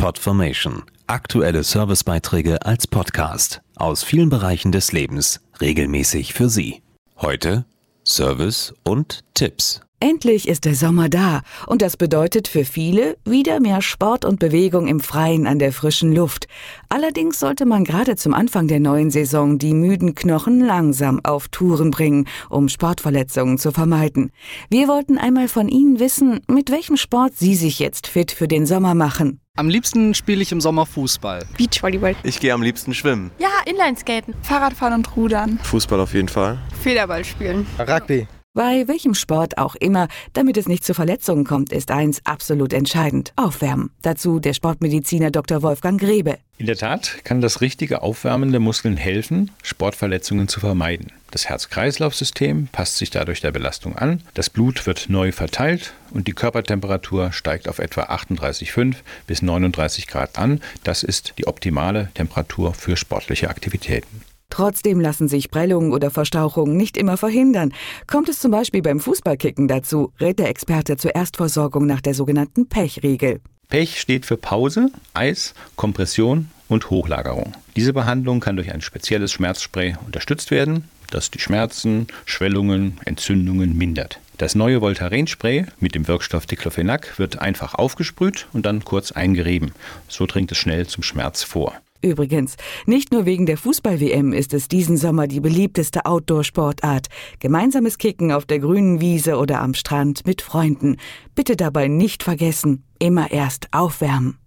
Podformation. Aktuelle Servicebeiträge als Podcast aus vielen Bereichen des Lebens regelmäßig für Sie. Heute Service und Tipps. Endlich ist der Sommer da und das bedeutet für viele wieder mehr Sport und Bewegung im Freien an der frischen Luft. Allerdings sollte man gerade zum Anfang der neuen Saison die müden Knochen langsam auf Touren bringen, um Sportverletzungen zu vermeiden. Wir wollten einmal von Ihnen wissen, mit welchem Sport Sie sich jetzt fit für den Sommer machen. Am liebsten spiele ich im Sommer Fußball. Beachvolleyball. Ich gehe am liebsten schwimmen. Ja, Inlineskaten. Fahrradfahren und Rudern. Fußball auf jeden Fall. Federball spielen. Rugby. Bei welchem Sport auch immer, damit es nicht zu Verletzungen kommt, ist eins absolut entscheidend. Aufwärmen. Dazu der Sportmediziner Dr. Wolfgang Grebe. In der Tat kann das richtige Aufwärmen der Muskeln helfen, Sportverletzungen zu vermeiden. Das Herz-Kreislauf-System passt sich dadurch der Belastung an, das Blut wird neu verteilt und die Körpertemperatur steigt auf etwa 38,5 bis 39 Grad an. Das ist die optimale Temperatur für sportliche Aktivitäten. Trotzdem lassen sich Prellungen oder Verstauchungen nicht immer verhindern. Kommt es zum Beispiel beim Fußballkicken dazu, rät der Experte zur Erstversorgung nach der sogenannten Pechregel. Pech steht für Pause, Eis, Kompression und Hochlagerung. Diese Behandlung kann durch ein spezielles Schmerzspray unterstützt werden, das die Schmerzen, Schwellungen, Entzündungen mindert. Das neue Voltaren-Spray mit dem Wirkstoff Diclofenac wird einfach aufgesprüht und dann kurz eingerieben. So dringt es schnell zum Schmerz vor. Übrigens, nicht nur wegen der Fußball-WM ist es diesen Sommer die beliebteste Outdoor-Sportart. Gemeinsames Kicken auf der grünen Wiese oder am Strand mit Freunden. Bitte dabei nicht vergessen, immer erst aufwärmen.